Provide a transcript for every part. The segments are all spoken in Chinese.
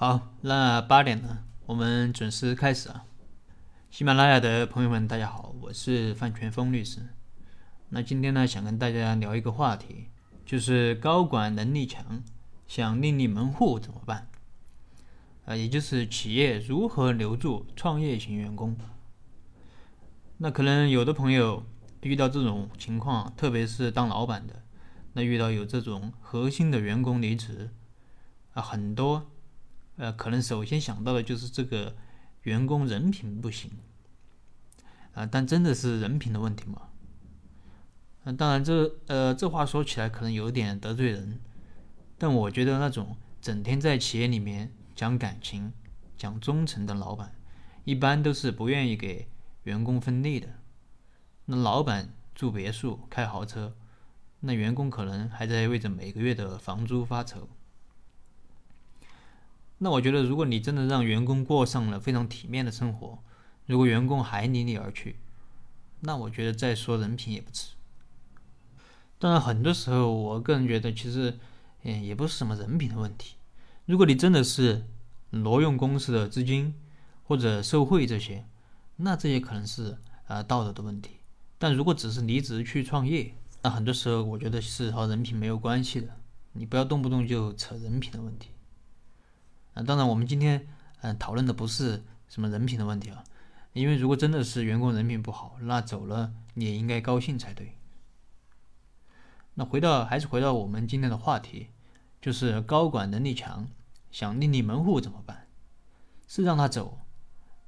好，那八点呢，我们准时开始啊！喜马拉雅的朋友们，大家好，我是范全峰律师。那今天呢，想跟大家聊一个话题，就是高管能力强，想另立门户怎么办？啊，也就是企业如何留住创业型员工？那可能有的朋友遇到这种情况，特别是当老板的，那遇到有这种核心的员工离职啊，很多呃，可能首先想到的就是这个员工人品不行啊，但真的是人品的问题吗？那当然，这呃，这话说起来可能有点得罪人，但我觉得那种整天在企业里面讲感情、讲忠诚的老板，一般都是不愿意给。员工分利的，那老板住别墅开豪车，那员工可能还在为着每个月的房租发愁。那我觉得，如果你真的让员工过上了非常体面的生活，如果员工还离你而去，那我觉得再说人品也不迟。当然，很多时候我个人觉得，其实嗯也不是什么人品的问题。如果你真的是挪用公司的资金或者受贿这些，那这也可能是呃道德的问题，但如果只是离职去创业，那很多时候我觉得是和人品没有关系的。你不要动不动就扯人品的问题。当然我们今天嗯讨论的不是什么人品的问题啊，因为如果真的是员工人品不好，那走了你也应该高兴才对。那回到还是回到我们今天的话题，就是高管能力强，想另立门户怎么办？是让他走？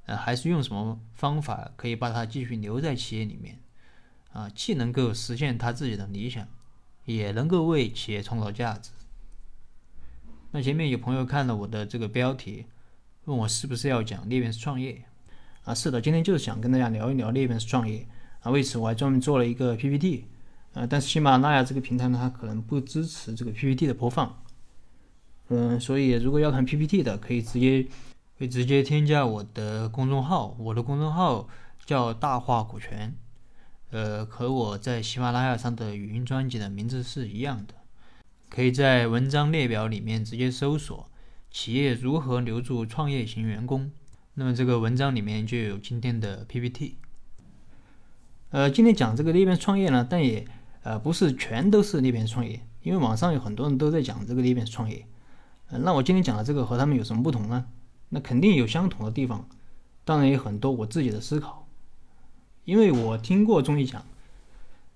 呃，还是用什么方法可以把他继续留在企业里面？啊，既能够实现他自己的理想，也能够为企业创造价值。那前面有朋友看了我的这个标题，问我是不是要讲裂变式创业？啊，是的，今天就是想跟大家聊一聊裂变式创业。啊，为此我还专门做了一个 PPT。呃，但是喜马拉雅这个平台呢，它可能不支持这个 PPT 的播放。嗯，所以如果要看 PPT 的，可以直接。可以直接添加我的公众号，我的公众号叫大话股权，呃，和我在喜马拉雅上的语音专辑的名字是一样的。可以在文章列表里面直接搜索“企业如何留住创业型员工”，那么这个文章里面就有今天的 PPT。呃，今天讲这个裂变创业呢，但也呃不是全都是裂变创业，因为网上有很多人都在讲这个裂变创业。呃，那我今天讲的这个和他们有什么不同呢？那肯定有相同的地方，当然也很多我自己的思考，因为我听过综艺讲，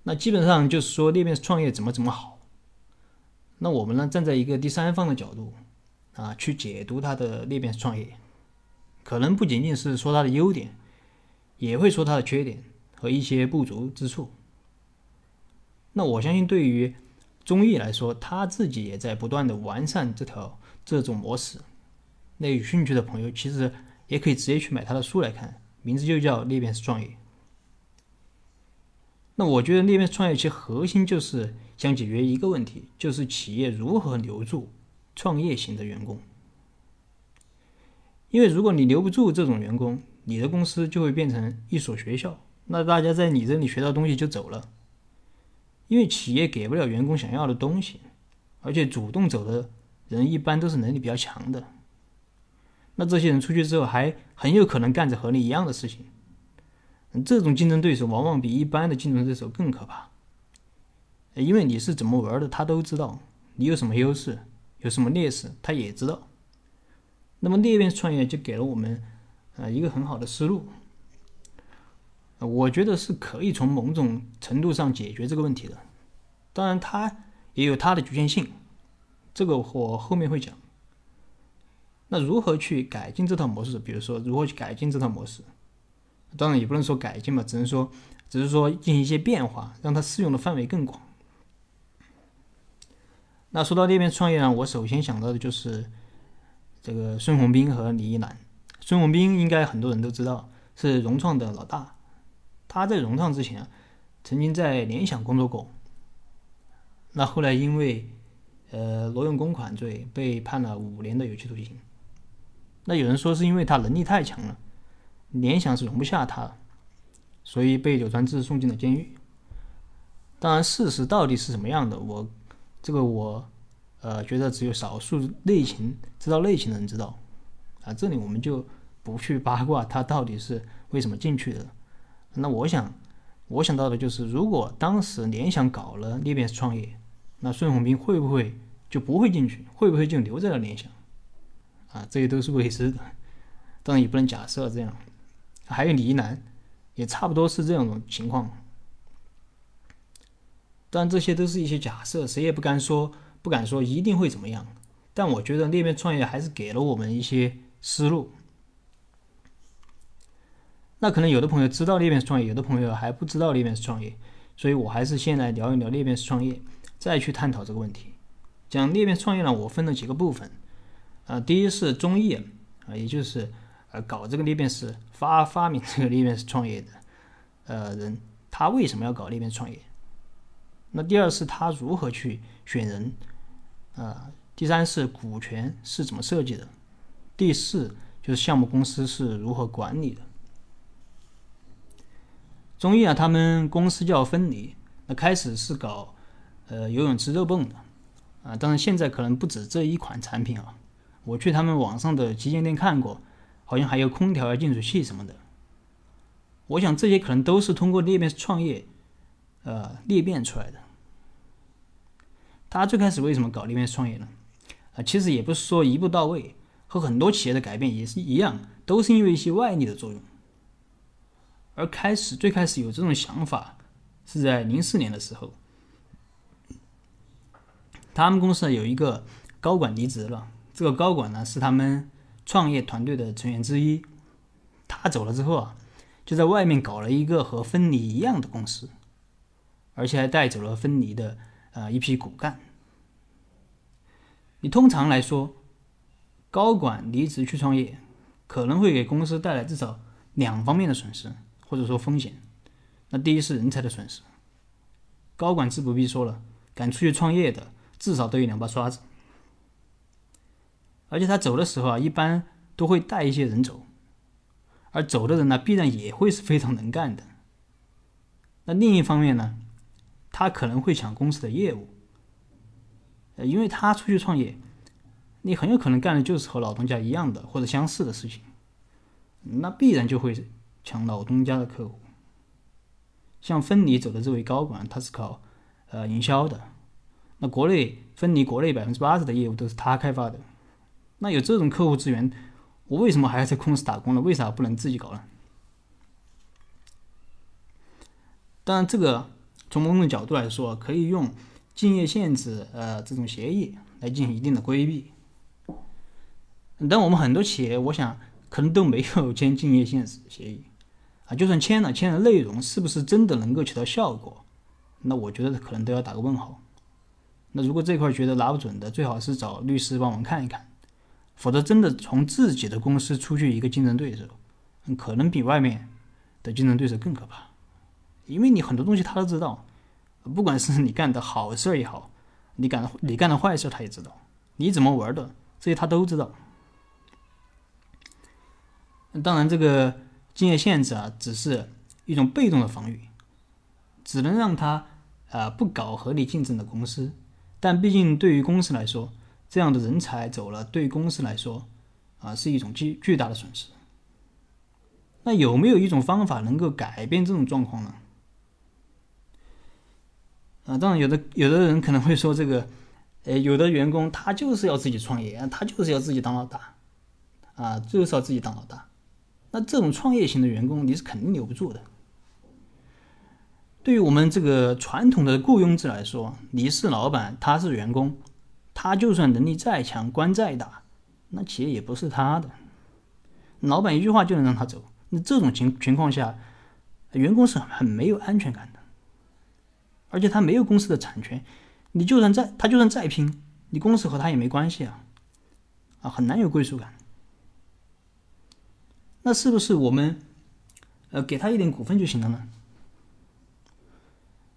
那基本上就是说裂变创业怎么怎么好。那我们呢站在一个第三方的角度啊去解读它的裂变式创业，可能不仅仅是说它的优点，也会说它的缺点和一些不足之处。那我相信对于综艺来说，他自己也在不断的完善这条这种模式。那有兴趣的朋友，其实也可以直接去买他的书来看，名字就叫《裂变式创业》。那我觉得裂变式创业其实核心就是想解决一个问题，就是企业如何留住创业型的员工。因为如果你留不住这种员工，你的公司就会变成一所学校，那大家在你这里学到东西就走了。因为企业给不了员工想要的东西，而且主动走的人一般都是能力比较强的。那这些人出去之后，还很有可能干着和你一样的事情。这种竞争对手往往比一般的竞争对手更可怕，因为你是怎么玩的，他都知道；你有什么优势，有什么劣势，他也知道。那么裂变创业就给了我们呃一个很好的思路，我觉得是可以从某种程度上解决这个问题的。当然，它也有它的局限性，这个我后面会讲。那如何去改进这套模式？比如说，如何去改进这套模式？当然也不能说改进嘛，只能说，只是说进行一些变化，让它适用的范围更广。那说到裂变创业呢，我首先想到的就是这个孙宏斌和李一男。孙宏斌应该很多人都知道，是融创的老大。他在融创之前，曾经在联想工作过。那后来因为呃挪用公款罪，被判了五年的有期徒刑。那有人说是因为他能力太强了，联想是容不下他，所以被柳传志送进了监狱。当然，事实到底是什么样的，我这个我呃觉得只有少数内情知道内情的人知道。啊，这里我们就不去八卦他到底是为什么进去的。那我想，我想到的就是，如果当时联想搞了裂变式创业，那孙宏斌会不会就不会进去？会不会就留在了联想？啊，这些都是未知的，当然也不能假设这样。还有李一男，也差不多是这种情况。但这些都是一些假设，谁也不敢说，不敢说一定会怎么样。但我觉得裂变创业还是给了我们一些思路。那可能有的朋友知道裂变创业，有的朋友还不知道裂变式创业，所以我还是先来聊一聊裂变式创业，再去探讨这个问题。讲裂变创业呢，我分了几个部分。啊，第一是综艺啊，也就是呃搞这个裂变式发发明这个裂变式创业的呃人，他为什么要搞裂变创业？那第二是他如何去选人啊？第三是股权是怎么设计的？第四就是项目公司是如何管理的？中艺啊，他们公司叫分离，那开始是搞呃游泳池肉泵的啊，当然现在可能不止这一款产品啊。我去他们网上的旗舰店看过，好像还有空调啊、净水器什么的。我想这些可能都是通过裂变创业，呃，裂变出来的。他最开始为什么搞裂变创业呢？啊，其实也不是说一步到位，和很多企业的改变也是一样，都是因为一些外力的作用。而开始最开始有这种想法，是在零四年的时候，他们公司有一个高管离职了。这个高管呢是他们创业团队的成员之一，他走了之后啊，就在外面搞了一个和芬尼一样的公司，而且还带走了芬尼的呃一批骨干。你通常来说，高管离职去创业，可能会给公司带来至少两方面的损失或者说风险。那第一是人才的损失，高管自不必说了，敢出去创业的至少都有两把刷子。而且他走的时候啊，一般都会带一些人走，而走的人呢，必然也会是非常能干的。那另一方面呢，他可能会抢公司的业务，因为他出去创业，你很有可能干的就是和老东家一样的或者相似的事情，那必然就会抢老东家的客户。像芬尼走的这位高管，他是搞呃营销的，那国内芬尼国内百分之八十的业务都是他开发的。那有这种客户资源，我为什么还要在公司打工呢？为啥不能自己搞呢？当然，这个从某种角度来说，可以用竞业限制呃这种协议来进行一定的规避。但我们很多企业，我想可能都没有签竞业限制协议啊。就算签了，签的内容是不是真的能够起到效果？那我觉得可能都要打个问号。那如果这块觉得拿不准的，最好是找律师帮忙看一看。否则，真的从自己的公司出去一个竞争对手，可能比外面的竞争对手更可怕，因为你很多东西他都知道，不管是你干的好事也好，你干你干的坏事他也知道，你怎么玩的这些他都知道。当然，这个竞业限制啊，只是一种被动的防御，只能让他啊不搞和你竞争的公司，但毕竟对于公司来说。这样的人才走了，对公司来说，啊，是一种巨巨大的损失。那有没有一种方法能够改变这种状况呢？啊，当然有的，有的人可能会说，这个，呃，有的员工他就是要自己创业，他就是要自己当老大，啊，就是要自己当老大。那这种创业型的员工，你是肯定留不住的。对于我们这个传统的雇佣制来说，你是老板，他是员工。他就算能力再强，官再大，那企业也不是他的。老板一句话就能让他走，那这种情情况下，员工是很没有安全感的。而且他没有公司的产权，你就算再他就算再拼，你公司和他也没关系啊，啊，很难有归属感。那是不是我们，呃，给他一点股份就行了呢？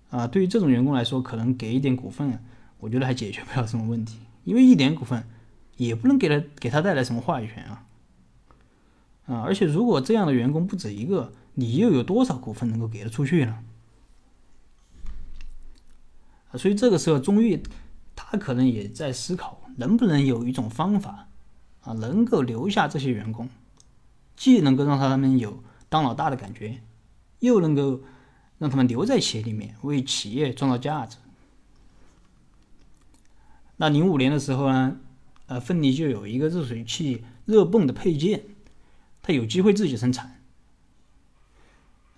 啊，对于这种员工来说，可能给一点股份。我觉得还解决不了什么问题，因为一点股份也不能给他给他带来什么话语权啊，啊！而且如果这样的员工不止一个，你又有多少股份能够给得出去呢？啊！所以这个时候，中裕他可能也在思考，能不能有一种方法啊，能够留下这些员工，既能够让他们有当老大的感觉，又能够让他们留在企业里面为企业创造价值。那零五年的时候呢，呃，奋力就有一个热水器热泵的配件，它有机会自己生产。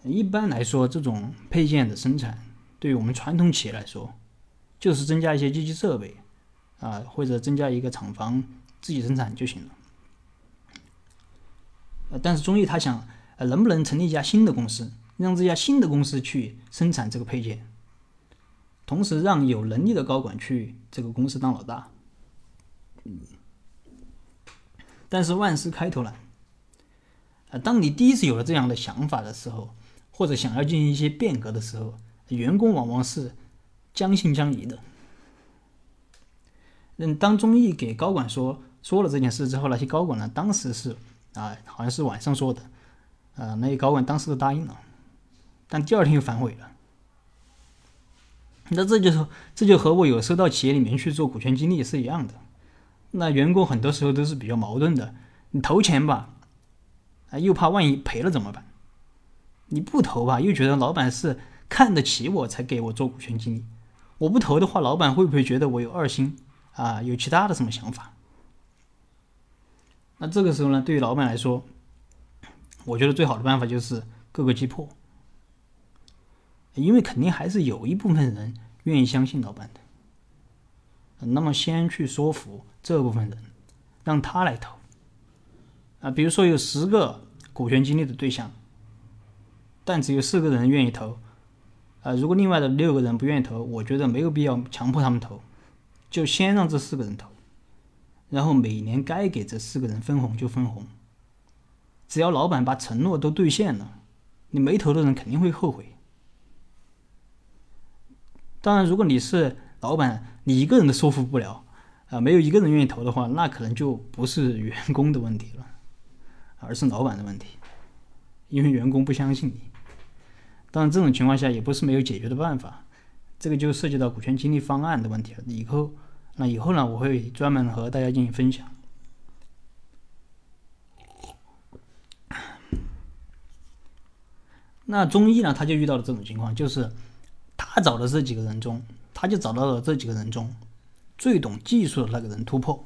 一般来说，这种配件的生产，对于我们传统企业来说，就是增加一些机器设备，啊，或者增加一个厂房自己生产就行了。呃，但是中意他想，呃，能不能成立一家新的公司，让这家新的公司去生产这个配件？同时让有能力的高管去这个公司当老大，但是万事开头难。啊，当你第一次有了这样的想法的时候，或者想要进行一些变革的时候，员工往往是将信将疑的。嗯，当中义给高管说说了这件事之后，那些高管呢，当时是啊，好像是晚上说的，啊，那些高管当时都答应了，但第二天又反悔了。那这就是这就和我有时候到企业里面去做股权激励是一样的。那员工很多时候都是比较矛盾的，你投钱吧，啊，又怕万一赔了怎么办？你不投吧，又觉得老板是看得起我才给我做股权激励，我不投的话，老板会不会觉得我有二心啊？有其他的什么想法？那这个时候呢，对于老板来说，我觉得最好的办法就是各个击破。因为肯定还是有一部分人愿意相信老板的，那么先去说服这部分人，让他来投。啊，比如说有十个股权激励的对象，但只有四个人愿意投，啊，如果另外的六个人不愿意投，我觉得没有必要强迫他们投，就先让这四个人投，然后每年该给这四个人分红就分红。只要老板把承诺都兑现了，你没投的人肯定会后悔。当然，如果你是老板，你一个人都说服不了，啊，没有一个人愿意投的话，那可能就不是员工的问题了，而是老板的问题，因为员工不相信你。当然，这种情况下也不是没有解决的办法，这个就涉及到股权激励方案的问题了。以后，那以后呢，我会专门和大家进行分享。那中医呢，他就遇到了这种情况，就是。他找的这几个人中，他就找到了这几个人中最懂技术的那个人突破。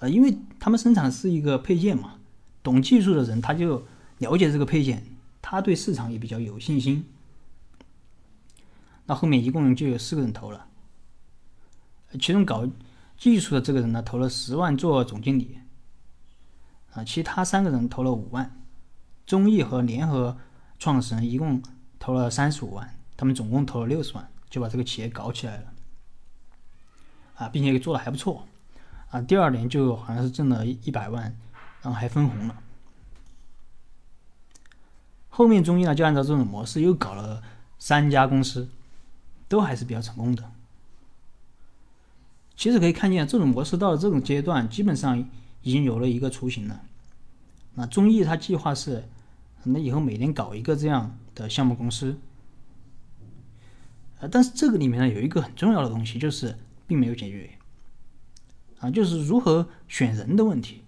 呃，因为他们生产的是一个配件嘛，懂技术的人他就了解这个配件，他对市场也比较有信心。那后面一共就有四个人投了，其中搞技术的这个人呢投了十万做总经理，啊，其他三个人投了五万，中艺和联合创始人一共投了三十五万。他们总共投了六十万，就把这个企业搞起来了，啊，并且做的还不错，啊，第二年就好像是挣了一百万，然后还分红了。后面中医呢就按照这种模式又搞了三家公司，都还是比较成功的。其实可以看见，这种模式到了这种阶段，基本上已经有了一个雏形了。那中医他计划是，那以后每年搞一个这样的项目公司。啊，但是这个里面呢有一个很重要的东西，就是并没有解决，啊，就是如何选人的问题。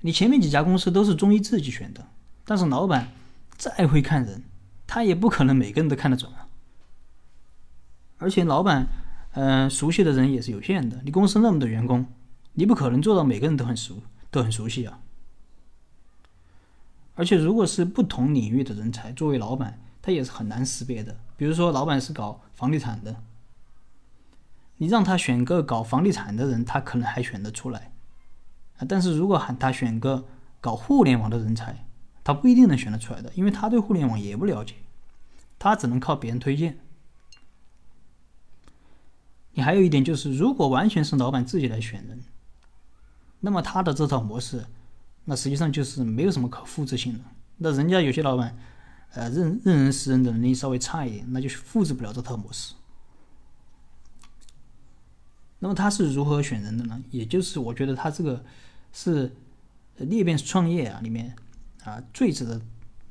你前面几家公司都是中医自己选的，但是老板再会看人，他也不可能每个人都看得准啊。而且老板，嗯，熟悉的人也是有限的。你公司那么多员工，你不可能做到每个人都很熟，都很熟悉啊。而且如果是不同领域的人才，作为老板。他也是很难识别的。比如说，老板是搞房地产的，你让他选个搞房地产的人，他可能还选得出来啊。但是如果喊他选个搞互联网的人才，他不一定能选得出来的，因为他对互联网也不了解，他只能靠别人推荐。你还有一点就是，如果完全是老板自己来选人，那么他的这套模式，那实际上就是没有什么可复制性的。那人家有些老板。呃，认认人识人的能力稍微差一点，那就是复制不了这套模式。那么他是如何选人的呢？也就是我觉得他这个是裂变创业啊里面啊最值得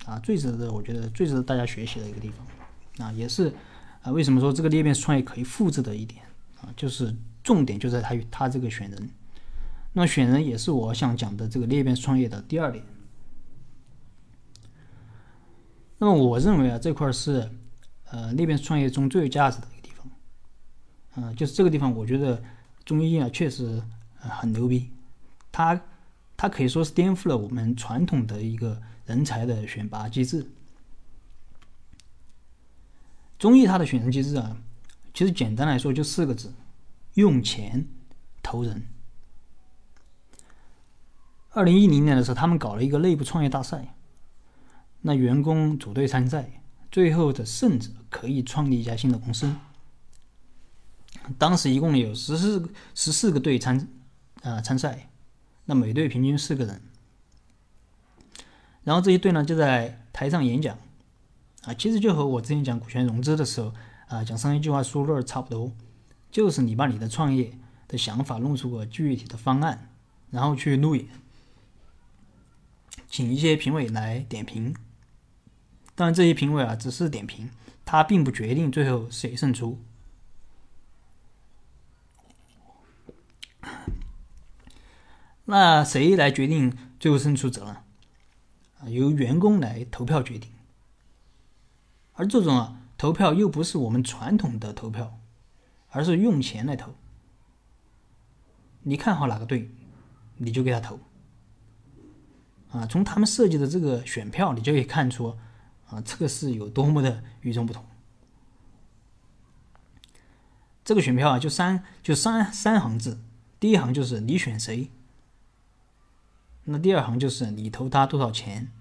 啊最值得我觉得最值得大家学习的一个地方啊，也是啊为什么说这个裂变创业可以复制的一点啊，就是重点就在他他这个选人那选人也是我想讲的这个裂变创业的第二点。那么我认为啊，这块是呃那边创业中最有价值的一个地方。嗯，就是这个地方，我觉得中医啊确实很牛逼，它它可以说是颠覆了我们传统的一个人才的选拔机制。中医它的选人机制啊，其实简单来说就四个字：用钱投人。二零一零年的时候，他们搞了一个内部创业大赛，那员工组队参赛，最后的胜者可以创立一家新的公司。当时一共有十四十四个队参啊参赛，那每队平均四个人，然后这些队呢就在台上演讲。啊，其实就和我之前讲股权融资的时候啊，讲商业计划书那差不多，就是你把你的创业的想法弄出个具体的方案，然后去路演，请一些评委来点评。当然，这些评委啊只是点评，他并不决定最后谁胜出。那谁来决定最后胜出者呢？啊，由员工来投票决定。而这种啊投票又不是我们传统的投票，而是用钱来投。你看好哪个队，你就给他投。啊，从他们设计的这个选票，你就可以看出，啊，这个是有多么的与众不同。这个选票啊，就三就三三行字，第一行就是你选谁，那第二行就是你投他多少钱，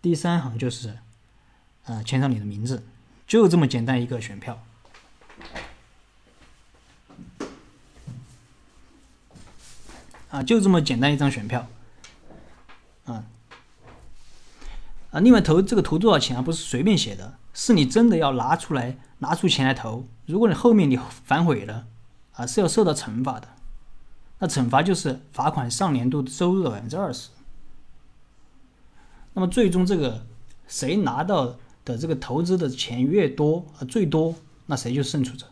第三行就是。啊，签上你的名字，就这么简单一个选票。啊，就这么简单一张选票。啊，啊，另外投这个投多少钱啊，不是随便写的，是你真的要拿出来拿出钱来投。如果你后面你反悔了，啊，是要受到惩罚的。那惩罚就是罚款上年度收入的百分之二十。那么最终这个谁拿到？的这个投资的钱越多，啊，最多，那谁就胜出者。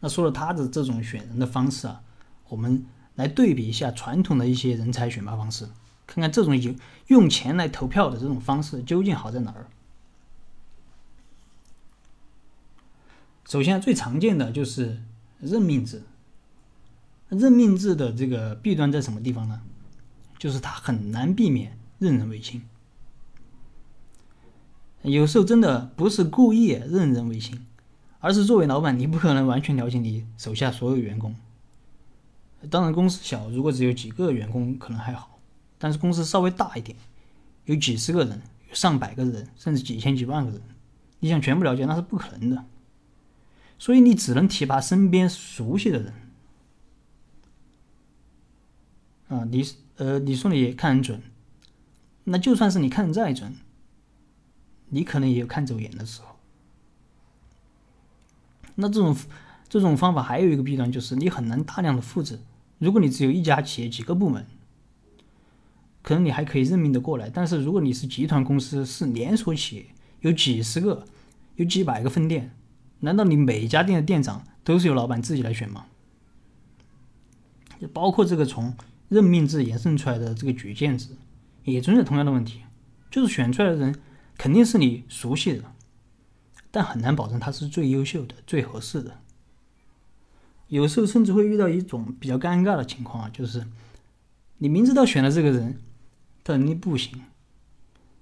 那说了他的这种选人的方式啊，我们来对比一下传统的一些人才选拔方式，看看这种用用钱来投票的这种方式究竟好在哪儿。首先，最常见的就是任命制。任命制的这个弊端在什么地方呢？就是它很难避免任人唯亲。有时候真的不是故意任人唯亲，而是作为老板，你不可能完全了解你手下所有员工。当然，公司小，如果只有几个员工可能还好，但是公司稍微大一点，有几十个人、有上百个人，甚至几千几万个人，你想全部了解那是不可能的。所以你只能提拔身边熟悉的人。啊，你呃，你说你看人准，那就算是你看的再准。你可能也有看走眼的时候，那这种这种方法还有一个弊端，就是你很难大量的复制。如果你只有一家企业几个部门，可能你还可以任命的过来。但是如果你是集团公司，是连锁企业，有几十个、有几百个分店，难道你每家店的店长都是由老板自己来选吗？就包括这个从任命制延伸出来的这个举荐制，也存在同样的问题，就是选出来的人。肯定是你熟悉的，但很难保证他是最优秀的、最合适的。有时候甚至会遇到一种比较尴尬的情况啊，就是你明知道选了这个人，他能力不行，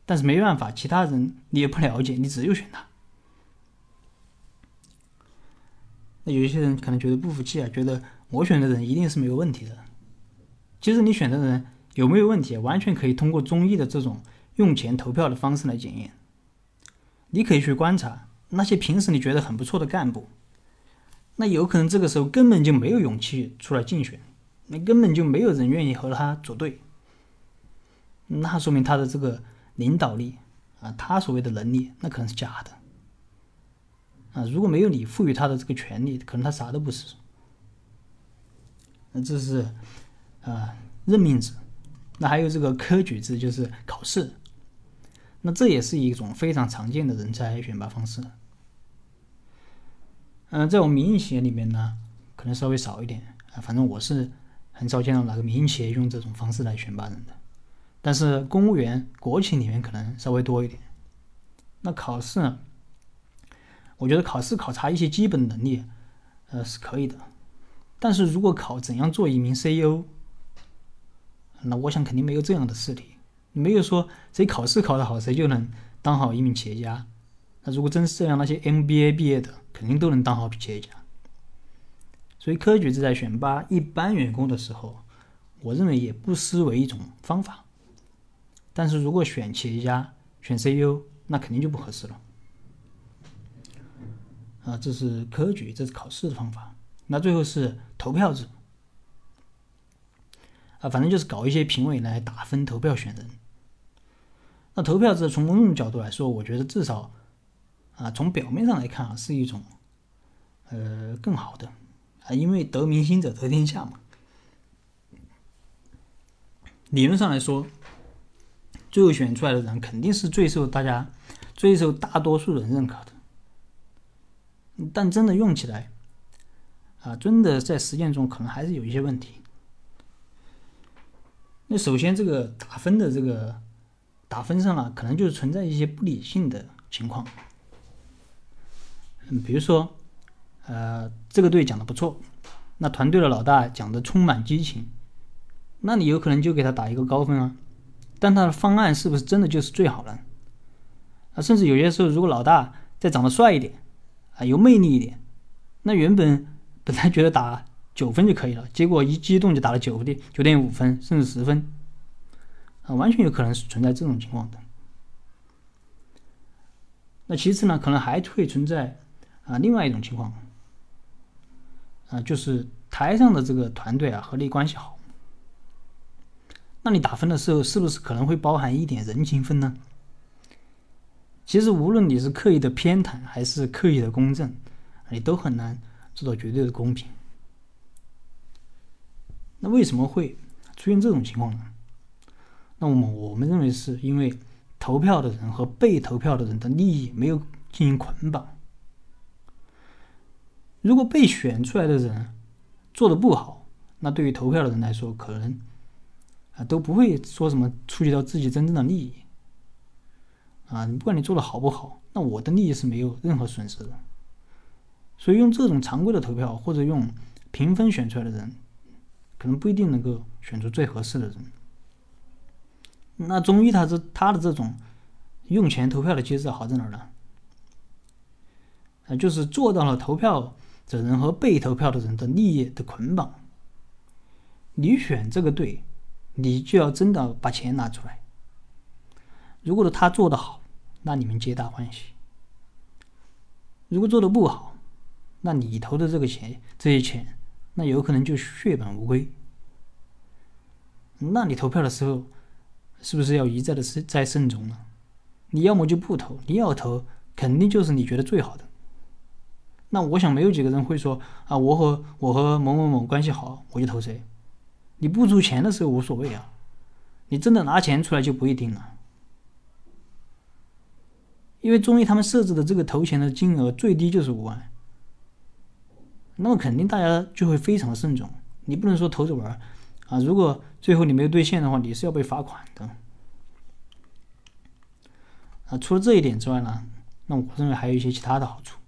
但是没办法，其他人你也不了解，你只有选他。那有一些人可能觉得不服气啊，觉得我选的人一定是没有问题的。其实你选的人有没有问题，完全可以通过中医的这种。用钱投票的方式来检验，你可以去观察那些平时你觉得很不错的干部，那有可能这个时候根本就没有勇气出来竞选，那根本就没有人愿意和他组队，那说明他的这个领导力啊，他所谓的能力那可能是假的啊。如果没有你赋予他的这个权利，可能他啥都不是。那这是啊任命制，那还有这个科举制，就是考试。那这也是一种非常常见的人才选拔方式。嗯，在我们民营企业里面呢，可能稍微少一点啊。反正我是很少见到哪个民营企业用这种方式来选拔人的，但是公务员、国企里面可能稍微多一点。那考试呢？我觉得考试考察一些基本能力，呃是可以的，但是如果考怎样做一名 CEO，那我想肯定没有这样的试题，没有说谁考试考得好谁就能当好一名企业家。那如果真是这样，那些 MBA 毕业的肯定都能当好企业家。所以科举制在选拔一般员工的时候，我认为也不失为一种方法。但是如果选企业家、选 CEO，那肯定就不合适了。啊，这是科举，这是考试的方法。那最后是投票制，啊，反正就是搞一些评委来打分投票选人。那投票制从某种角度来说，我觉得至少，啊，从表面上来看啊，是一种，呃，更好的，啊，因为得民心者得天下嘛。理论上来说，最后选出来的人肯定是最受大家、最受大多数人认可的。但真的用起来，啊，真的在实践中可能还是有一些问题。那首先，这个打分的这个打分上啊，可能就是存在一些不理性的情况。嗯，比如说，呃，这个队讲的不错，那团队的老大讲的充满激情，那你有可能就给他打一个高分啊。但他的方案是不是真的就是最好的？啊，甚至有些时候，如果老大再长得帅一点。啊，有魅力一点，那原本本来觉得打九分就可以了，结果一激动就打了九点九点五分，甚至十分，啊，完全有可能是存在这种情况的。那其次呢，可能还会存在啊另外一种情况，啊，就是台上的这个团队啊合力关系好，那你打分的时候是不是可能会包含一点人情分呢？其实，无论你是刻意的偏袒还是刻意的公正，你都很难做到绝对的公平。那为什么会出现这种情况呢？那我们我们认为是因为投票的人和被投票的人的利益没有进行捆绑。如果被选出来的人做的不好，那对于投票的人来说，可能都不会说什么触及到自己真正的利益。啊，你不管你做的好不好，那我的利益是没有任何损失的。所以用这种常规的投票或者用评分选出来的人，可能不一定能够选出最合适的人。那中医他这他的这种用钱投票的机制好在哪儿呢？啊，就是做到了投票者人和被投票的人的利益的捆绑。你选这个队，你就要真的把钱拿出来。如果说他做的好，那你们皆大欢喜。如果做的不好，那你投的这个钱，这些钱，那有可能就血本无归。那你投票的时候，是不是要一再的再慎重呢？你要么就不投，你要投，肯定就是你觉得最好的。那我想没有几个人会说啊，我和我和某某某关系好，我就投谁。你不出钱的时候无所谓啊，你真的拿钱出来就不一定了。因为中医他们设置的这个投钱的金额最低就是五万，那么肯定大家就会非常的慎重。你不能说投着玩啊！如果最后你没有兑现的话，你是要被罚款的。啊，除了这一点之外呢，那我认为还有一些其他的好处。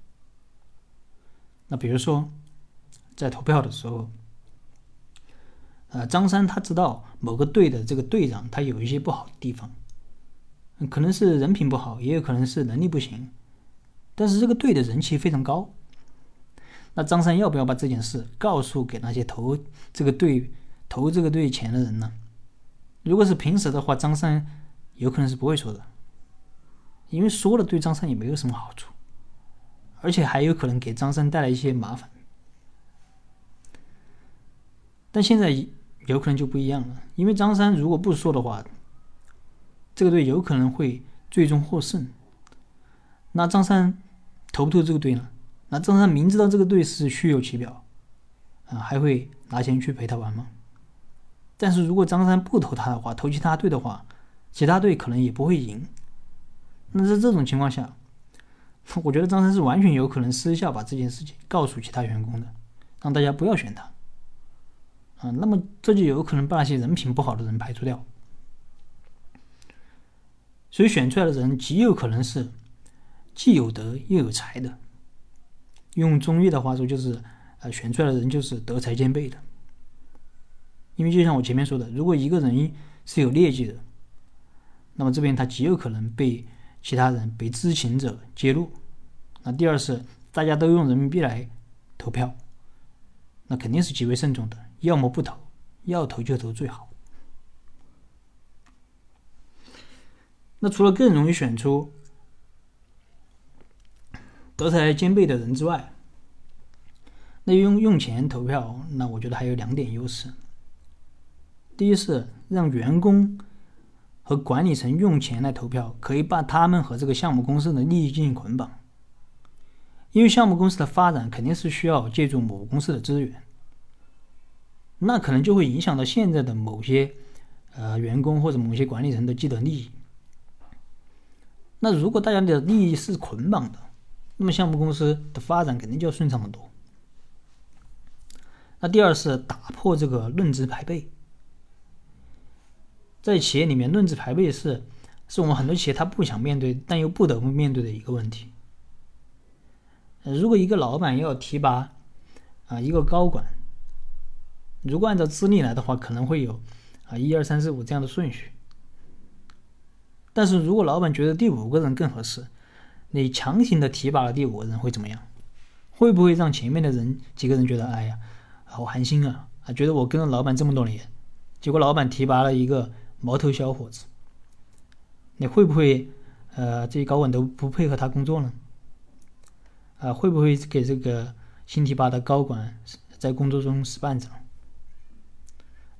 那比如说，在投票的时候，呃，张三他知道某个队的这个队长他有一些不好的地方。可能是人品不好，也有可能是能力不行，但是这个队的人气非常高。那张三要不要把这件事告诉给那些投这个队、投这个队钱的人呢？如果是平时的话，张三有可能是不会说的，因为说了对张三也没有什么好处，而且还有可能给张三带来一些麻烦。但现在有可能就不一样了，因为张三如果不说的话。这个队有可能会最终获胜，那张三投不投这个队呢？那张三明知道这个队是虚有其表，啊，还会拿钱去陪他玩吗？但是如果张三不投他的话，投其他队的话，其他队可能也不会赢。那在这种情况下，我觉得张三是完全有可能私下把这件事情告诉其他员工的，让大家不要选他。啊，那么这就有可能把那些人品不好的人排除掉。所以选出来的人极有可能是既有德又有才的。用中医的话说，就是呃，选出来的人就是德才兼备的。因为就像我前面说的，如果一个人是有劣迹的，那么这边他极有可能被其他人、被知情者揭露。那第二是大家都用人民币来投票，那肯定是极为慎重的，要么不投，要投就投最好。那除了更容易选出德才兼备的人之外，那用用钱投票，那我觉得还有两点优势。第一是让员工和管理层用钱来投票，可以把他们和这个项目公司的利益进行捆绑。因为项目公司的发展肯定是需要借助某公司的资源，那可能就会影响到现在的某些呃员工或者某些管理层的既得利益。那如果大家的利益是捆绑的，那么项目公司的发展肯定就要顺畅很多。那第二是打破这个论资排辈，在企业里面，论资排辈是是我们很多企业他不想面对，但又不得不面对的一个问题。如果一个老板要提拔啊一个高管，如果按照资历来的话，可能会有啊一二三四五这样的顺序。但是如果老板觉得第五个人更合适，你强行的提拔了第五个人会怎么样？会不会让前面的人几个人觉得哎呀好寒心啊啊，觉得我跟了老板这么多年，结果老板提拔了一个毛头小伙子，你会不会呃这些高管都不配合他工作呢？啊会不会给这个新提拔的高管在工作中使绊子？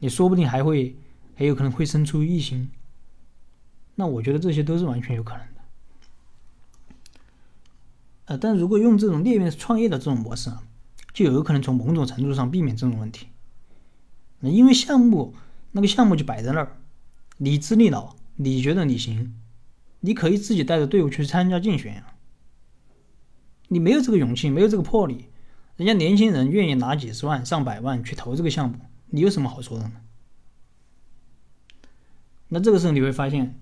你说不定还会还有可能会生出异心。那我觉得这些都是完全有可能的，呃，但如果用这种裂变创业的这种模式啊，就有可能从某种程度上避免这种问题。那因为项目那个项目就摆在那儿，你资历老，你觉得你行，你可以自己带着队伍去参加竞选呀。你没有这个勇气，没有这个魄力，人家年轻人愿意拿几十万、上百万去投这个项目，你有什么好说的呢？那这个时候你会发现。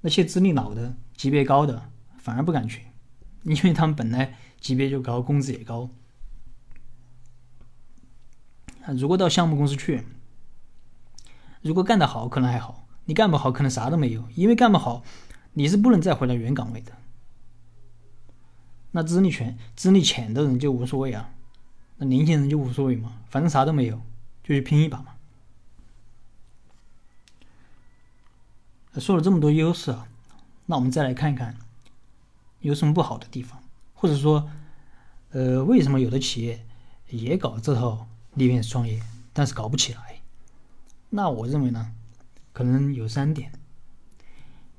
那些资历老的、级别高的反而不敢去，因为他们本来级别就高，工资也高。如果到项目公司去，如果干得好，可能还好；你干不好，可能啥都没有。因为干不好，你是不能再回到原岗位的。那资历全、资历浅的人就无所谓啊，那年轻人就无所谓嘛，反正啥都没有，就去拼一把嘛。说了这么多优势啊，那我们再来看一看有什么不好的地方，或者说，呃，为什么有的企业也搞这套裂变式创业，但是搞不起来？那我认为呢，可能有三点。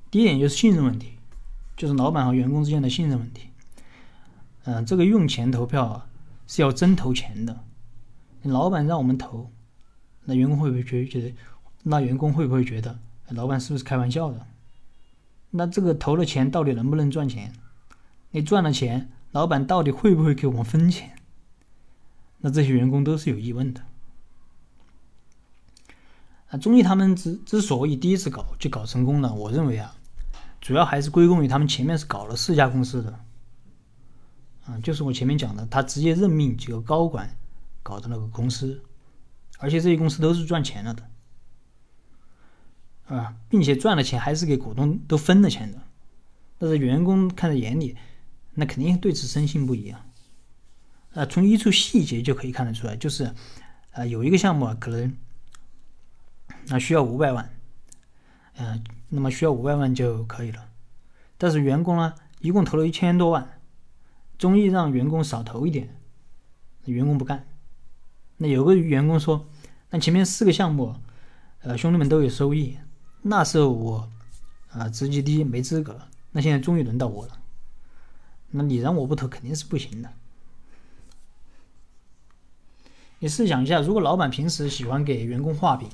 第一点就是信任问题，就是老板和员工之间的信任问题。嗯，这个用钱投票啊，是要真投钱的。老板让我们投，那员工会不会觉觉得？那员工会不会觉得？老板是不是开玩笑的？那这个投了钱到底能不能赚钱？你赚了钱，老板到底会不会给我们分钱？那这些员工都是有疑问的。啊，中医他们之之所以第一次搞就搞成功了，我认为啊，主要还是归功于他们前面是搞了四家公司的。啊，就是我前面讲的，他直接任命几个高管搞的那个公司，而且这些公司都是赚钱了的。啊，并且赚了钱还是给股东都分了钱的，但是员工看在眼里，那肯定对此深信不疑啊。啊，从一处细节就可以看得出来，就是，啊，有一个项目啊，可能，啊需要五百万，嗯，那么需要五百万就可以了，但是员工呢，一共投了一千多万，中意让员工少投一点，员工不干，那有个员工说，那前面四个项目，呃，兄弟们都有收益。那时候我，啊，职级低没资格。那现在终于轮到我了，那你让我不投肯定是不行的。你试想一下，如果老板平时喜欢给员工画饼，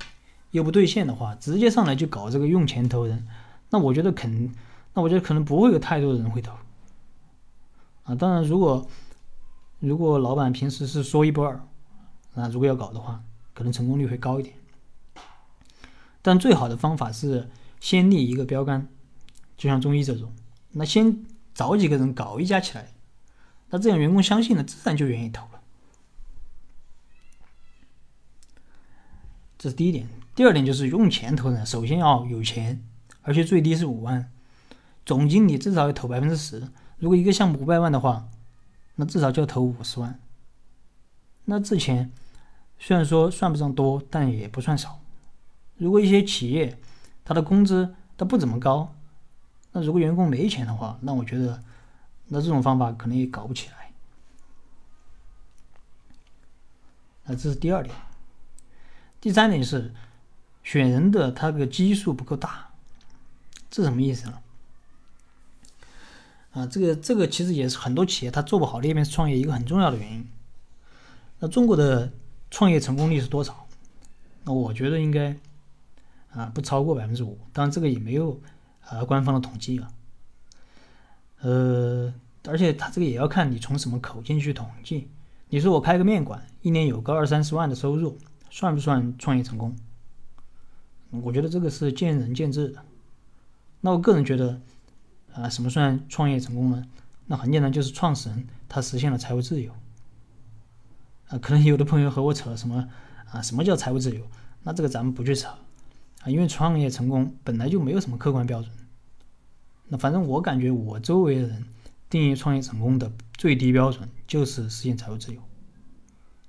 又不兑现的话，直接上来就搞这个用钱投人，那我觉得肯，那我觉得可能不会有太多的人会投。啊，当然，如果如果老板平时是说一不二，那如果要搞的话，可能成功率会高一点。但最好的方法是先立一个标杆，就像中医这种，那先找几个人搞一家起来，那这样员工相信了，自然就愿意投了。这是第一点。第二点就是用钱投人，首先要有钱，而且最低是五万，总经理至少要投百分之十。如果一个项目五百万的话，那至少就要投五十万。那这钱虽然说算不上多，但也不算少。如果一些企业他的工资他不怎么高，那如果员工没钱的话，那我觉得那这种方法可能也搞不起来。那这是第二点。第三点是选人的他的基数不够大，这什么意思呢？啊，这个这个其实也是很多企业它做不好裂变式创业一个很重要的原因。那中国的创业成功率是多少？那我觉得应该啊不超过百分之五，当然这个也没有啊官方的统计啊。呃，而且他这个也要看你从什么口径去统计。你说我开个面馆，一年有个二三十万的收入，算不算创业成功？我觉得这个是见仁见智的。那我个人觉得。啊，什么算创业成功呢？那很简单，就是创始人他实现了财务自由。啊，可能有的朋友和我扯什么啊？什么叫财务自由？那这个咱们不去扯啊，因为创业成功本来就没有什么客观标准。那反正我感觉我周围的人定义创业成功的最低标准就是实现财务自由。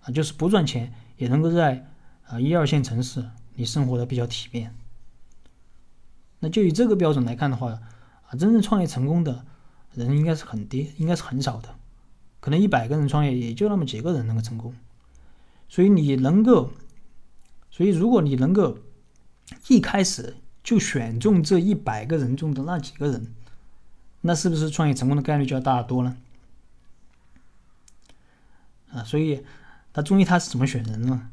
啊，就是不赚钱也能够在啊一二线城市你生活的比较体面。那就以这个标准来看的话。真正创业成功的人应该是很低，应该是很少的，可能一百个人创业也就那么几个人能够成功。所以你能够，所以如果你能够一开始就选中这一百个人中的那几个人，那是不是创业成功的概率就要大得多呢？啊，所以他中医他是怎么选人呢？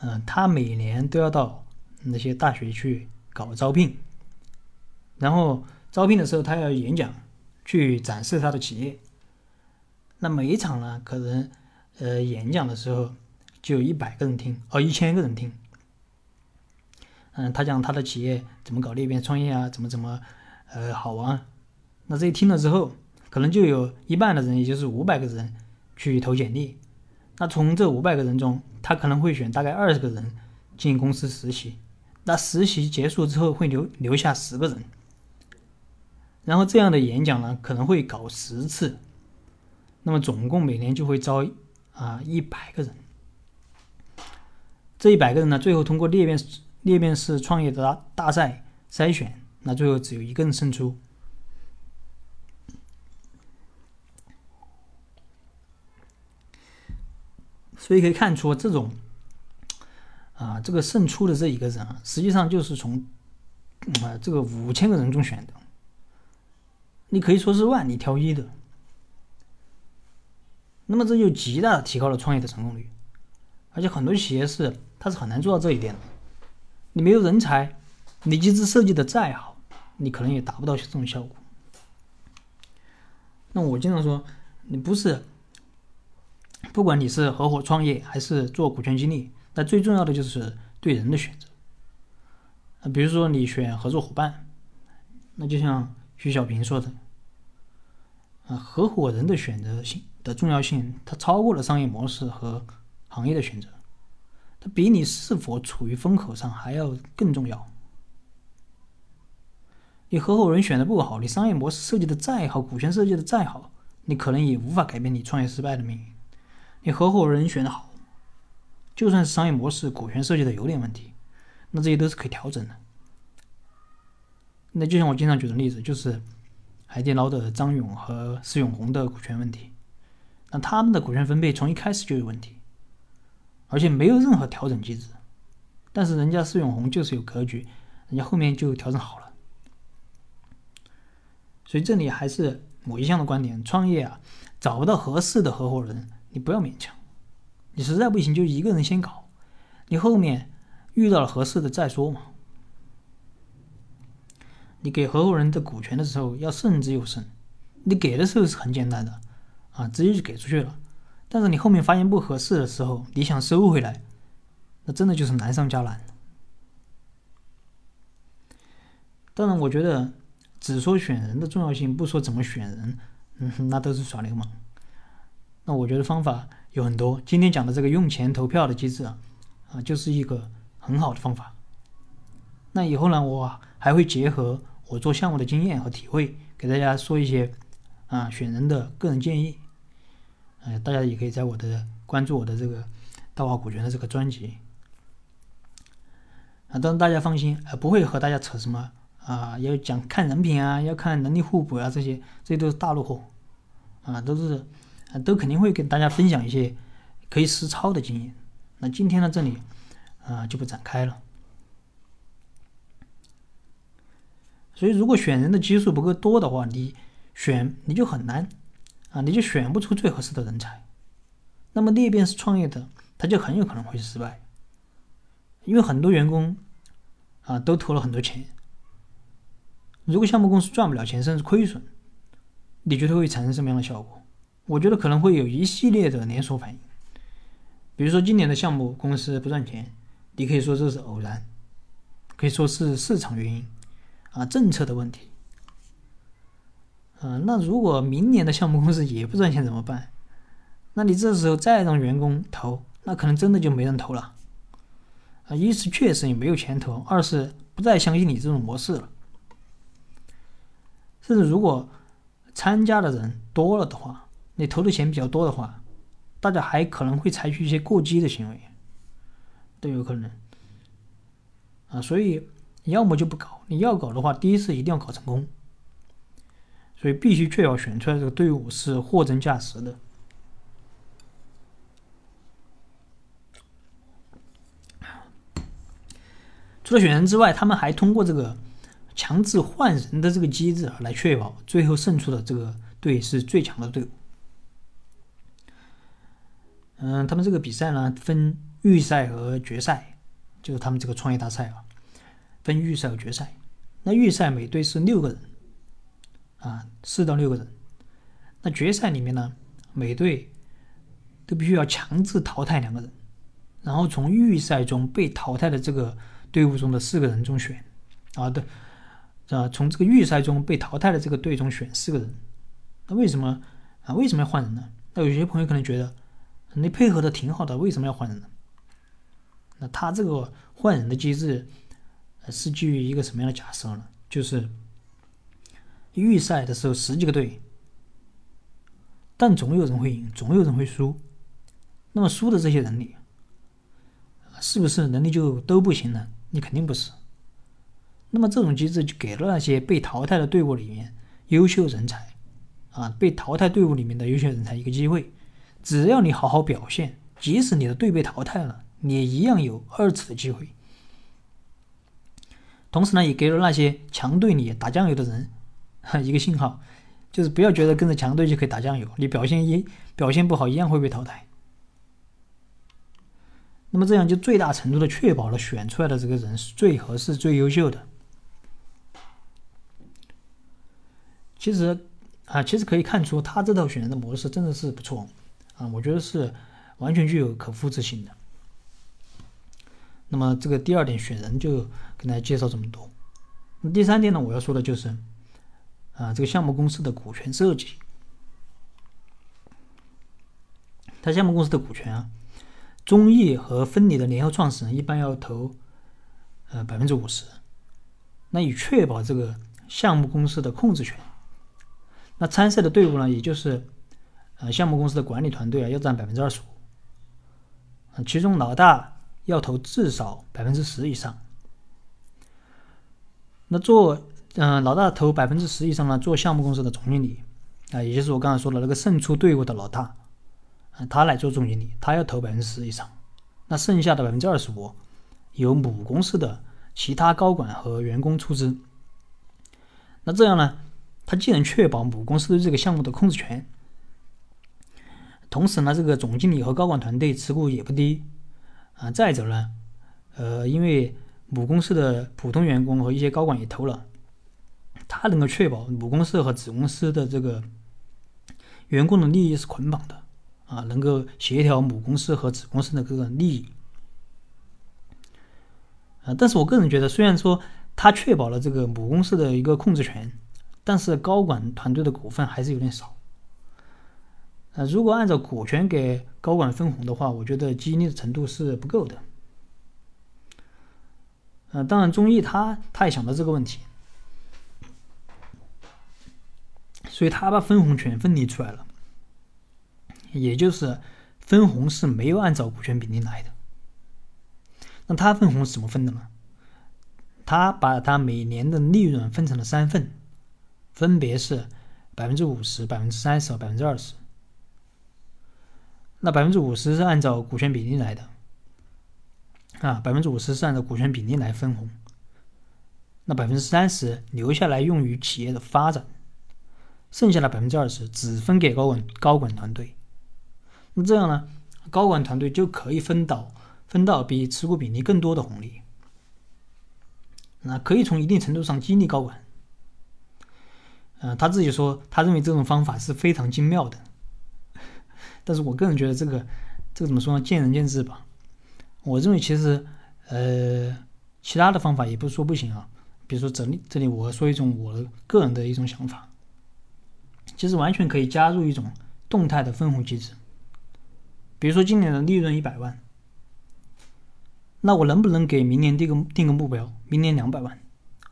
嗯，他每年都要到那些大学去搞招聘，然后。招聘的时候，他要演讲，去展示他的企业。那每一场呢，可能呃演讲的时候就有一百个人听，哦，一千个人听。嗯，他讲他的企业怎么搞裂变创业啊，怎么怎么呃好玩。那这一听了之后，可能就有一半的人，也就是五百个人去投简历。那从这五百个人中，他可能会选大概二十个人进公司实习。那实习结束之后，会留留下十个人。然后这样的演讲呢，可能会搞十次，那么总共每年就会招啊一百个人。这一百个人呢，最后通过裂变裂变式创业的大大赛筛选，那最后只有一个人胜出。所以可以看出，这种啊这个胜出的这一个人啊，实际上就是从啊这个五千个人中选的。你可以说是万里挑一的，那么这就极大的提高了创业的成功率，而且很多企业是它是很难做到这一点的。你没有人才，你机制设计的再好，你可能也达不到这种效果。那我经常说，你不是，不管你是合伙创业还是做股权激励，那最重要的就是对人的选择。啊，比如说你选合作伙伴，那就像徐小平说的。啊，合伙人的选择性的重要性，它超过了商业模式和行业的选择，它比你是否处于风口上还要更重要。你合伙人选的不好，你商业模式设计的再好，股权设计的再好，你可能也无法改变你创业失败的命运。你合伙人选的好，就算是商业模式、股权设计的有点问题，那这些都是可以调整的。那就像我经常举的例子，就是。海底捞的张勇和施永红的股权问题，那他们的股权分配从一开始就有问题，而且没有任何调整机制。但是人家施永红就是有格局，人家后面就调整好了。所以这里还是我一向的观点：创业啊，找不到合适的合伙人，你不要勉强。你实在不行就一个人先搞，你后面遇到了合适的再说嘛。你给合伙人的股权的时候要慎之又慎，你给的时候是很简单的，啊，直接就给出去了。但是你后面发现不合适的时候，你想收回来，那真的就是难上加难。当然，我觉得只说选人的重要性，不说怎么选人，嗯，那都是耍流氓。那我觉得方法有很多，今天讲的这个用钱投票的机制啊，啊，就是一个很好的方法。那以后呢，我还会结合我做项目的经验和体会，给大家说一些啊选人的个人建议。呃，大家也可以在我的关注我的这个大话股权的这个专辑啊，但是大家放心，呃，不会和大家扯什么啊，要讲看人品啊，要看能力互补啊，这些这些都是大陆货啊，都是啊，都肯定会跟大家分享一些可以实操的经验。那今天呢，这里啊就不展开了。所以，如果选人的基数不够多的话，你选你就很难。啊，你就选不出最合适的人才，那么裂变式创业的，他就很有可能会失败，因为很多员工啊都投了很多钱，如果项目公司赚不了钱，甚至亏损，你觉得会产生什么样的效果？我觉得可能会有一系列的连锁反应，比如说今年的项目公司不赚钱，你可以说这是偶然，可以说是市场原因，啊，政策的问题。嗯，那如果明年的项目公司也不赚钱怎么办？那你这时候再让员工投，那可能真的就没人投了。啊，一是确实也没有钱投，二是不再相信你这种模式了。甚至如果参加的人多了的话，你投的钱比较多的话，大家还可能会采取一些过激的行为，都有可能。啊，所以你要么就不搞，你要搞的话，第一次一定要搞成功。所以必须确保选出来这个队伍是货真价实的。除了选人之外，他们还通过这个强制换人的这个机制来确保最后胜出的这个队是最强的队伍。嗯，他们这个比赛呢分预赛和决赛，就是他们这个创业大赛啊，分预赛和决赛。那预赛每队是六个人。啊，四到六个人。那决赛里面呢，每队都必须要强制淘汰两个人，然后从预赛中被淘汰的这个队伍中的四个人中选。啊，对，啊，从这个预赛中被淘汰的这个队中选四个人。那为什么啊？为什么要换人呢？那有些朋友可能觉得，你配合的挺好的，为什么要换人呢？那他这个换人的机制是基于一个什么样的假设呢？就是。预赛的时候十几个队，但总有人会赢，总有人会输。那么输的这些人里，是不是能力就都不行呢？你肯定不是。那么这种机制就给了那些被淘汰的队伍里面优秀人才，啊，被淘汰队伍里面的优秀人才一个机会。只要你好好表现，即使你的队被淘汰了，你也一样有二次的机会。同时呢，也给了那些强队里打酱油的人。一个信号，就是不要觉得跟着强队就可以打酱油，你表现一表现不好，一样会被淘汰。那么这样就最大程度的确保了选出来的这个人是最合适、最优秀的。其实啊，其实可以看出他这套选人的模式真的是不错啊，我觉得是完全具有可复制性的。那么这个第二点选人就跟大家介绍这么多。那第三点呢，我要说的就是。啊，这个项目公司的股权设计，他项目公司的股权啊，中意和分离的联合创始人一般要投呃百分之五十，那以确保这个项目公司的控制权。那参赛的队伍呢，也就是呃项目公司的管理团队啊，要占百分之二十五，其中老大要投至少百分之十以上。那做。嗯，老大投百分之十以上呢，做项目公司的总经理，啊，也就是我刚才说的那个胜出队伍的老大，啊，他来做总经理，他要投百分之十以上，那剩下的百分之二十五，由母公司的其他高管和员工出资。那这样呢，他既能确保母公司对这个项目的控制权，同时呢，这个总经理和高管团队持股也不低，啊，再者呢，呃，因为母公司的普通员工和一些高管也投了。他能够确保母公司和子公司的这个员工的利益是捆绑的，啊，能够协调母公司和子公司的各个利益。啊，但是我个人觉得，虽然说他确保了这个母公司的一个控制权，但是高管团队的股份还是有点少。呃，如果按照股权给高管分红的话，我觉得激励的程度是不够的。呃，当然，中意他他也想到这个问题，所以他把分红权分离出来了，也就是分红是没有按照股权比例来的。那他分红是怎么分的呢？他把他每年的利润分成了三份，分别是百分之五十、百分之三十和百分之二十。那百分之五十是按照股权比例来的，啊，百分之五十是按照股权比例来分红。那百分之三十留下来用于企业的发展，剩下的百分之二十只分给高管高管团队。那这样呢，高管团队就可以分到。分到比持股比例更多的红利，那可以从一定程度上激励高管。呃，他自己说，他认为这种方法是非常精妙的。但是我个人觉得，这个这个怎么说呢？见仁见智吧。我认为其实，呃，其他的方法也不是说不行啊。比如说这里这里，我说一种我个人的一种想法，其实完全可以加入一种动态的分红机制。比如说今年的利润一百万。那我能不能给明年定个定个目标？明年两百万，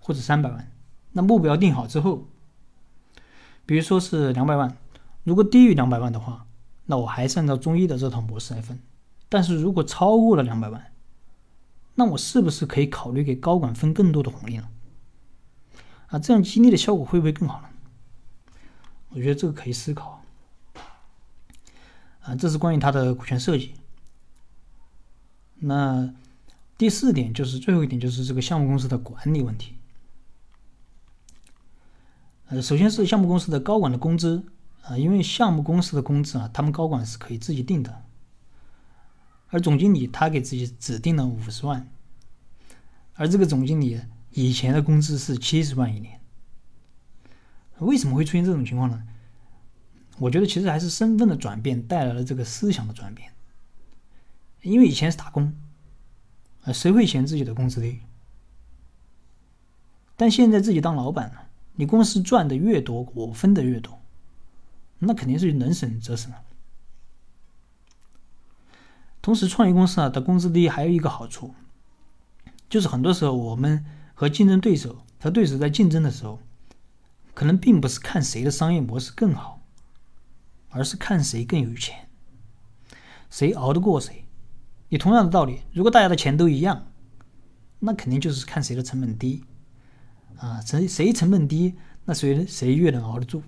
或者三百万？那目标定好之后，比如说是两百万，如果低于两百万的话，那我还是按照中医的这套模式来分。但是如果超过了两百万，那我是不是可以考虑给高管分更多的红利呢？啊，这样激励的效果会不会更好呢？我觉得这个可以思考。啊，这是关于它的股权设计。那。第四点就是最后一点，就是这个项目公司的管理问题。呃，首先是项目公司的高管的工资啊，因为项目公司的工资啊，他们高管是可以自己定的，而总经理他给自己指定了五十万，而这个总经理以前的工资是七十万一年。为什么会出现这种情况呢？我觉得其实还是身份的转变带来了这个思想的转变，因为以前是打工。啊，谁会嫌自己的工资低？但现在自己当老板了，你公司赚的越多，我分的越多，那肯定是能省则省。同时，创业公司啊的工资低还有一个好处，就是很多时候我们和竞争对手和对手在竞争的时候，可能并不是看谁的商业模式更好，而是看谁更有钱，谁熬得过谁。你同样的道理，如果大家的钱都一样，那肯定就是看谁的成本低，啊，谁谁成本低，那谁谁越能熬得住。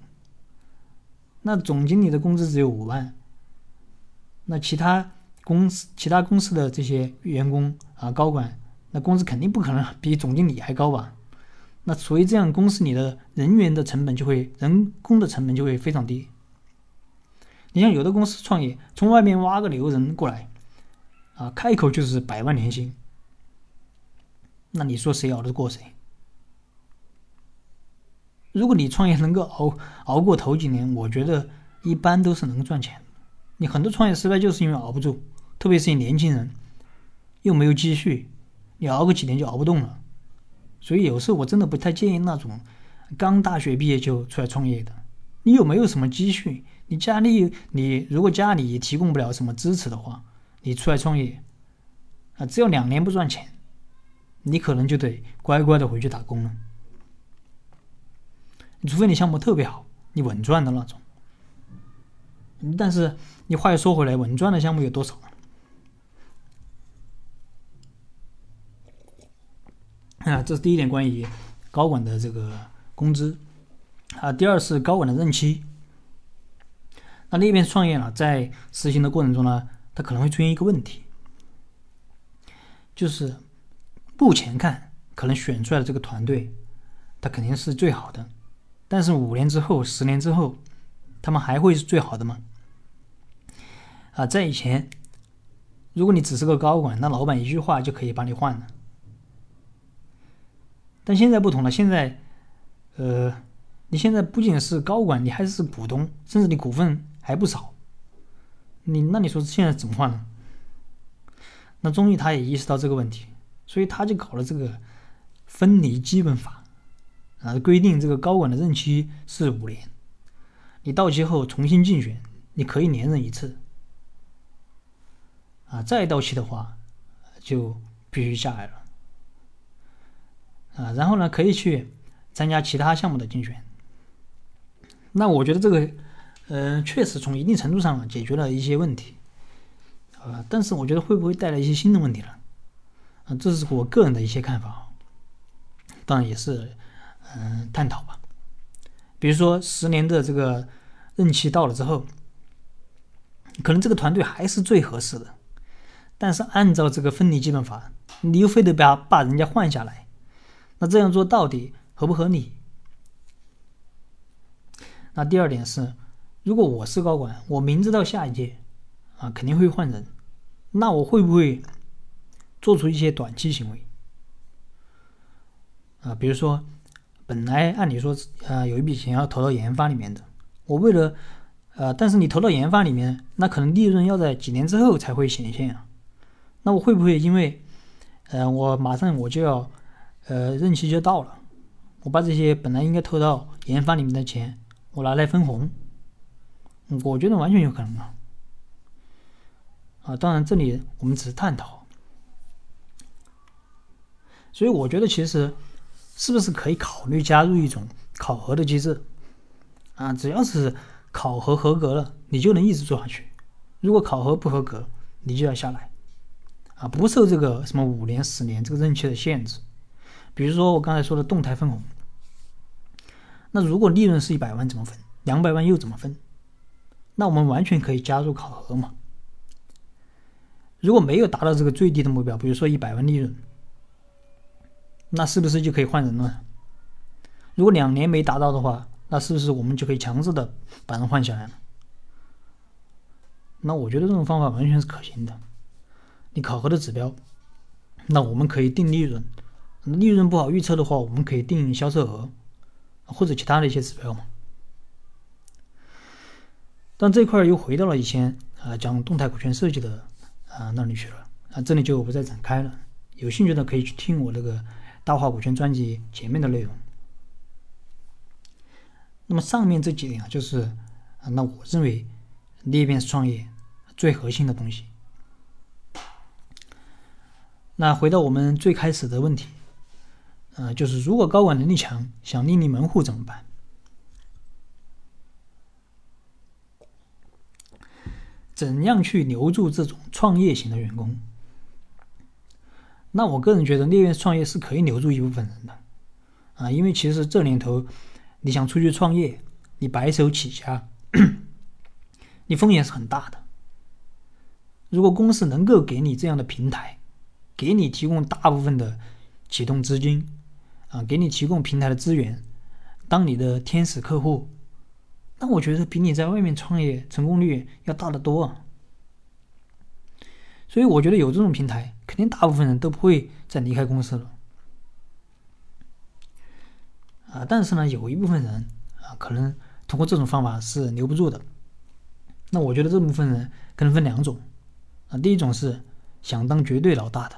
那总经理的工资只有五万，那其他公司其他公司的这些员工啊高管，那工资肯定不可能比总经理还高吧？那所以这样公司里的人员的成本就会人工的成本就会非常低。你像有的公司创业，从外面挖个牛人过来。啊，开口就是百万年薪，那你说谁熬得过谁？如果你创业能够熬熬过头几年，我觉得一般都是能赚钱。你很多创业失败就是因为熬不住，特别是你年轻人，又没有积蓄，你熬个几年就熬不动了。所以有时候我真的不太建议那种刚大学毕业就出来创业的。你有没有什么积蓄？你家里你如果家里也提供不了什么支持的话。你出来创业，啊，只要两年不赚钱，你可能就得乖乖的回去打工了。除非你项目特别好，你稳赚的那种。但是你话又说回来，稳赚的项目有多少？啊，这是第一点关于高管的这个工资。啊，第二是高管的任期。那那边创业了，在实行的过程中呢？它可能会出现一个问题，就是目前看可能选出来的这个团队，它肯定是最好的，但是五年之后、十年之后，他们还会是最好的吗？啊，在以前，如果你只是个高管，那老板一句话就可以把你换了，但现在不同了，现在，呃，你现在不仅是高管，你还是股东，甚至你股份还不少。你那你说现在怎么换呢？那中医他也意识到这个问题，所以他就搞了这个分离基本法啊，规定这个高管的任期是五年，你到期后重新竞选，你可以连任一次啊，再到期的话就必须下来了啊，然后呢可以去参加其他项目的竞选。那我觉得这个，嗯，确实从一定程度上解决了一些问题。啊，但是我觉得会不会带来一些新的问题呢？啊，这是我个人的一些看法，当然也是嗯探讨吧。比如说十年的这个任期到了之后，可能这个团队还是最合适的，但是按照这个分离基本法，你又非得把把人家换下来，那这样做到底合不合理？那第二点是，如果我是高管，我明知道下一届。啊，肯定会换人，那我会不会做出一些短期行为？啊，比如说，本来按理说，呃，有一笔钱要投到研发里面的，我为了，呃，但是你投到研发里面，那可能利润要在几年之后才会显现啊。那我会不会因为，呃，我马上我就要，呃，任期就到了，我把这些本来应该投到研发里面的钱，我拿来分红？我觉得完全有可能啊。啊，当然，这里我们只是探讨，所以我觉得其实是不是可以考虑加入一种考核的机制？啊，只要是考核合格了，你就能一直做下去；如果考核不合格，你就要下来。啊，不受这个什么五年、十年这个任期的限制。比如说我刚才说的动态分红，那如果利润是一百万怎么分？两百万又怎么分？那我们完全可以加入考核嘛。如果没有达到这个最低的目标，比如说一百万利润，那是不是就可以换人了？如果两年没达到的话，那是不是我们就可以强制的把人换下来了？那我觉得这种方法完全是可行的。你考核的指标，那我们可以定利润，利润不好预测的话，我们可以定销售额，或者其他的一些指标嘛。但这块又回到了以前啊讲动态股权设计的。啊，那里去了啊，这里就不再展开了。有兴趣的可以去听我那个大话股权专辑前面的内容。那么上面这几点啊，就是，那我认为裂变式创业最核心的东西。那回到我们最开始的问题，呃，就是如果高管能力强，想另立门户怎么办？怎样去留住这种创业型的员工？那我个人觉得，猎苑创业是可以留住一部分人的啊，因为其实这年头，你想出去创业，你白手起家，你风险是很大的。如果公司能够给你这样的平台，给你提供大部分的启动资金啊，给你提供平台的资源，当你的天使客户。那我觉得比你在外面创业成功率要大得多，啊。所以我觉得有这种平台，肯定大部分人都不会再离开公司了。啊，但是呢，有一部分人啊，可能通过这种方法是留不住的。那我觉得这部分人可能分两种，啊，第一种是想当绝对老大的，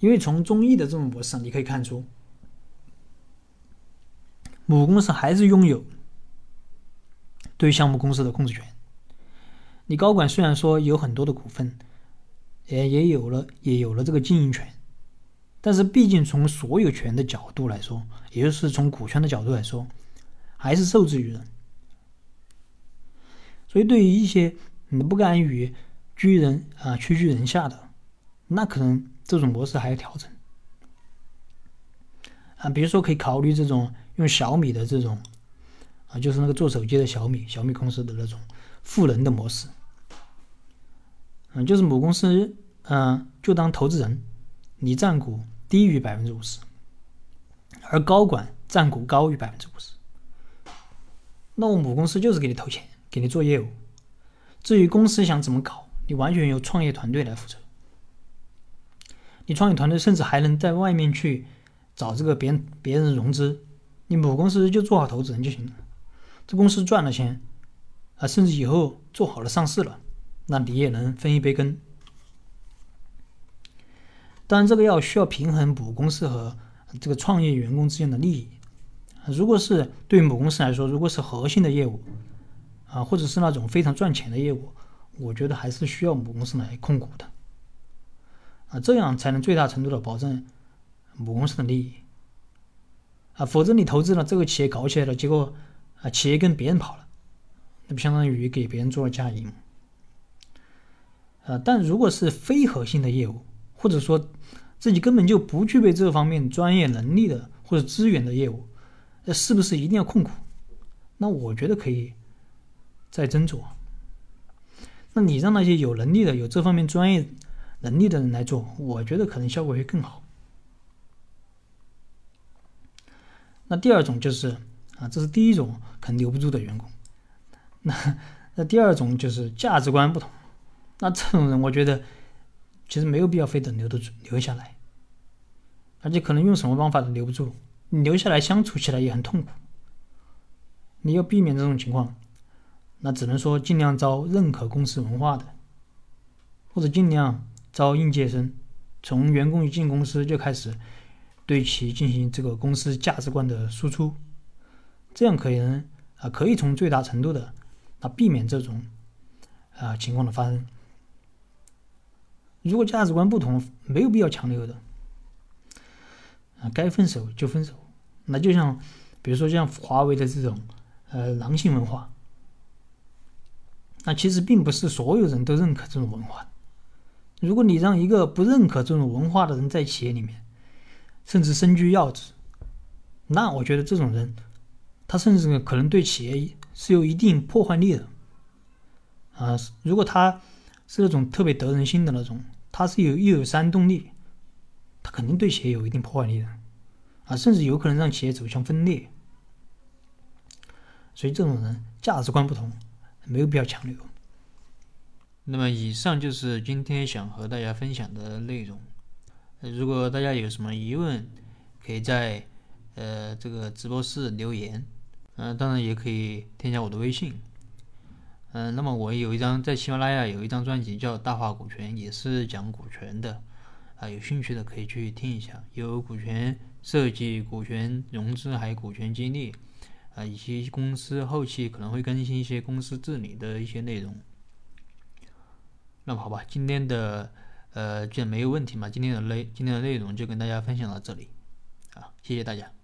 因为从中艺的这种模式上你可以看出，母公司还是拥有。对项目公司的控制权，你高管虽然说有很多的股份，也也有了也有了这个经营权，但是毕竟从所有权的角度来说，也就是从股权的角度来说，还是受制于人。所以对于一些你不甘于居人啊屈居人下的，那可能这种模式还要调整啊，比如说可以考虑这种用小米的这种。啊，就是那个做手机的小米，小米公司的那种赋能的模式。嗯，就是母公司，嗯，就当投资人，你占股低于百分之五十，而高管占股高于百分之五十。那我母公司就是给你投钱，给你做业务。至于公司想怎么搞，你完全由创业团队来负责。你创业团队甚至还能在外面去找这个别人别人融资，你母公司就做好投资人就行了。这公司赚了钱，啊，甚至以后做好了上市了，那你也能分一杯羹。当然，这个要需要平衡母公司和这个创业员工之间的利益。如果是对母公司来说，如果是核心的业务，啊，或者是那种非常赚钱的业务，我觉得还是需要母公司来控股的，啊，这样才能最大程度的保证母公司的利益，啊，否则你投资了这个企业搞起来了，结果啊，企业跟别人跑了，那不相当于给别人做了嫁衣吗？啊，但如果是非核心的业务，或者说自己根本就不具备这方面专业能力的或者资源的业务，那是不是一定要控股？那我觉得可以。再斟酌，那你让那些有能力的、有这方面专业能力的人来做，我觉得可能效果会更好。那第二种就是啊，这是第一种可能留不住的员工。那那第二种就是价值观不同，那这种人我觉得其实没有必要非得留得住、留下来，而且可能用什么方法都留不住，你留下来相处起来也很痛苦。你要避免这种情况。那只能说尽量招认可公司文化的，或者尽量招应届生，从员工一进公司就开始对其进行这个公司价值观的输出，这样可能啊可以从最大程度的啊避免这种啊情况的发生。如果价值观不同，没有必要强留的啊，该分手就分手。那就像比如说像华为的这种呃狼性文化。那其实并不是所有人都认可这种文化。如果你让一个不认可这种文化的人在企业里面，甚至身居要职，那我觉得这种人，他甚至可能对企业是有一定破坏力的。啊，如果他是那种特别得人心的那种，他是有又有煽动力，他肯定对企业有一定破坏力的。啊，甚至有可能让企业走向分裂。所以这种人价值观不同。没有必要强留。那么，以上就是今天想和大家分享的内容。如果大家有什么疑问，可以在呃这个直播室留言。嗯，当然也可以添加我的微信。嗯，那么我有一张在喜马拉雅有一张专辑叫《大话股权》，也是讲股权的。啊，有兴趣的可以去听一下，有股权设计、股权融资，还有股权激励。啊，以及公司后期可能会更新一些公司治理的一些内容。那么好吧，今天的呃，既然没有问题嘛，今天的内今天的内容就跟大家分享到这里，啊，谢谢大家。